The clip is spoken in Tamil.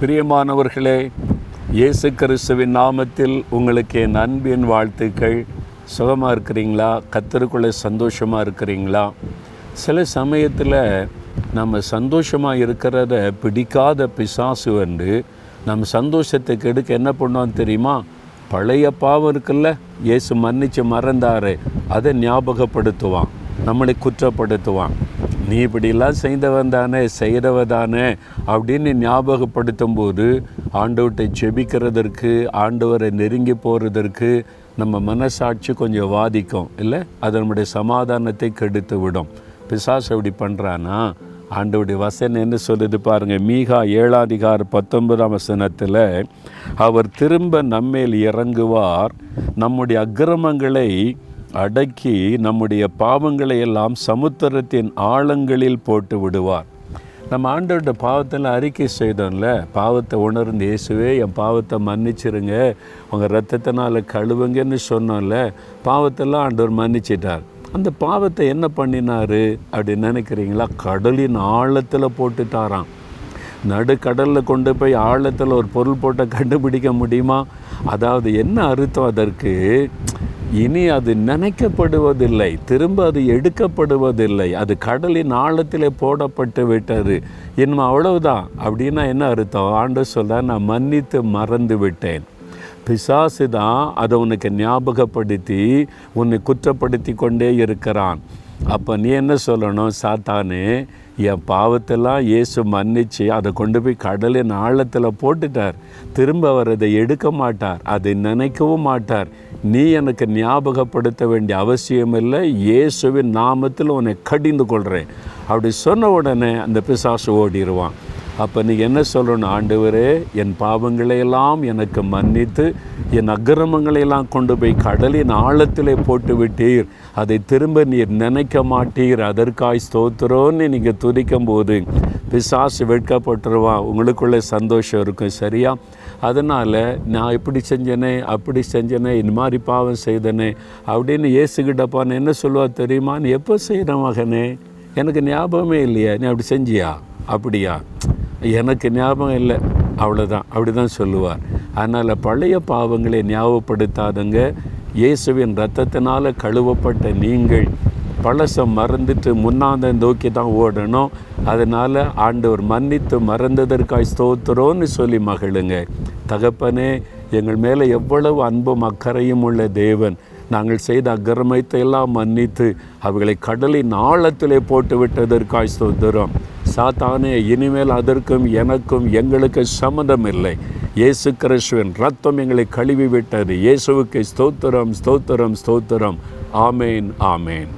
பிரியமானவர்களே இயேசு கிறிஸ்துவின் நாமத்தில் உங்களுக்கு என் அன்பின் வாழ்த்துக்கள். சுகமாக இருக்கிறீங்களா? கத்தருக்குள்ளே சந்தோஷமாக இருக்கிறீங்களா? சில சமயத்தில் நம்ம சந்தோஷமாக இருக்கிறத பிடிக்காத பிசாசு வந்து நம்ம சந்தோஷத்தை கெடுக்க என்ன பண்ணோம் தெரியுமா? பழைய பாவம் இருக்குல்ல இயேசு மன்னிச்சு மறந்தார். அதை ஞாபகப்படுத்துவான். நம்மளை குற்றப்படுத்துவான். நீ இப்படிலாம் செய்தவன் தானே செய்கிறவ தானே அப்படின்னு ஞாபகப்படுத்தும் போது ஆண்டவர்கிட்ட ஜெபிக்கிறதற்கு ஆண்டவரை நெருங்கி போகிறதற்கு நம்ம மனசாட்சி கொஞ்சம் வாதிக்கும் இல்லை? அது நம்முடைய சமாதானத்தை கெடுத்து விடும் பிசாஸ் அப்படி பண்ணுறானா ஆண்டவுடைய வசனம் என்ன சொல்லுது பாருங்கள் மீகா ஏழாதிகார பத்தொன்பதாம் வசனத்தில் அவர் திரும்ப நம்மேல் இறங்குவார் நம்முடைய அக்கிரமங்களை அடக்கி நம்முடைய பாவங்களை எல்லாம் சமுத்திரத்தின் ஆழங்களில் போட்டு விடுவார். நம்ம ஆண்டோட பாவத்தில் அறிக்கை செய்தோம்ல பாவத்தை உணர்ந்து இயேசுவே என் பாவத்தை மன்னிச்சிருங்க உங்கள் ரத்தத்தினால் கழுவுங்கன்னு சொன்னோம்ல பாவத்தெல்லாம் ஆண்டவர் மன்னிச்சிட்டார். அந்த பாவத்தை என்ன பண்ணினாரு? அப்படின்னு நினைக்கிறீங்களா? கடலின் ஆழத்தில் போட்டுட்டாராம். நடுக்கடலில் கொண்டு போய் ஆழத்தில் ஒரு பொருள் போட்ட கண்டுபிடிக்க முடியுமா? அதாவது என்ன அர்த்தம் அதற்கு? இனி அது நினைக்கப்படுவதில்லை. திரும்ப அது எடுக்கப்படுவதில்லை. அது கடலின் ஆழத்திலே போடப்பட்டு விட்டது. இன்னும் அவ்வளவுதான். அப்படின்னா என்ன அர்த்தம்? ஆண்டு சொல்ல நான் மன்னித்து மறந்து விட்டேன். பிசாசு தான் அதை உனக்கு ஞாபகப்படுத்தி உன்னை குற்றப்படுத்தி கொண்டே இருக்கிறான். அப்போ நீ என்ன சொல்லணும்? சாத்தானே என் பாவத்தெல்லாம் இயேசு மன்னிச்சு அதை கொண்டு போய் கடலின் ஆழத்தில் போட்டுட்டார். திரும்ப அவர் அதை எடுக்க மாட்டார். அதை நினைக்கவும் மாட்டார். நீ எனக்கு ஞாபகப்படுத்த வேண்டிய அவசியம் இல்லை இயேசுவின் நாமத்தில் உன்னை கடிந்து கொள்கிறேன் அப்படி சொன்ன உடனே அந்த பிசாசு ஓடிடுவான் அப்போ நீ என்ன சொல்லணும்? ஆண்டவரே என் பாவங்களையெல்லாம் எனக்கு மன்னித்து என் அக்கிரமங்களையெல்லாம் கொண்டு போய் கடலின் ஆழத்திலே போட்டு விட்டீர் அதை திரும்ப நீர் நினைக்க மாட்டீர். அதற்காய் ஸ்தோத்திரோன்னு நீங்கள் துதிக்கும் போது பிசாசு வெட்கப்பட்டுருவான் உங்களுக்குள்ளே சந்தோஷம் இருக்கும் சரியா? அதனால் நான் இப்படி செஞ்சேனே அப்படி செஞ்சேனே இந்த மாதிரி பாவம் செய்தனே அப்படின்னு ஏசுகிட்டப்பான்னு என்ன சொல்லுவா தெரியுமா? நீ எப்போ செய்கிற மகனே? எனக்கு ஞாபகமே இல்லையா. நீ அப்படி செஞ்சியா? அப்படியா? எனக்கு ஞாபகம் இல்லை. அவ்வளோதான் அப்படி தான் சொல்லுவார். அதனால் பழைய பாவங்களை ஞாபகப்படுத்தாதங்க. இயேசுவின் ரத்தத்தினால் கழுவப்பட்ட நீங்கள் பழசம் மறந்துட்டு முன்னாந்த நோக்கி தான் ஓடணும். அதனால் ஆண்டவர் மன்னித்து மறந்ததற்காய் ஸ்தோத்திரோன்னு சொல்லி மகிழுங்க. தகப்பனே எங்கள் மேலே எவ்வளவு அன்பும் அக்கறையும் உள்ள தேவன். நாங்கள் செய்த அக்கிரமத்தை எல்லாம் மன்னித்து அவர்களை கடலின் ஆழத்திலே போட்டு விட்டதற்காய் ஸ்தோத்திரம். சாத்தானே இனிமேல் அதற்கும் எனக்கும் எங்களுக்கு சம்மதம் இல்லை இயேசு கிறிஸ்துவின் ரத்தம் எங்களை கழுவி விட்டது இயேசுவுக்கு ஸ்தோத்திரம் ஸ்தோத்திரம் ஸ்தோத்திரம். ஆமேன் ஆமேன்.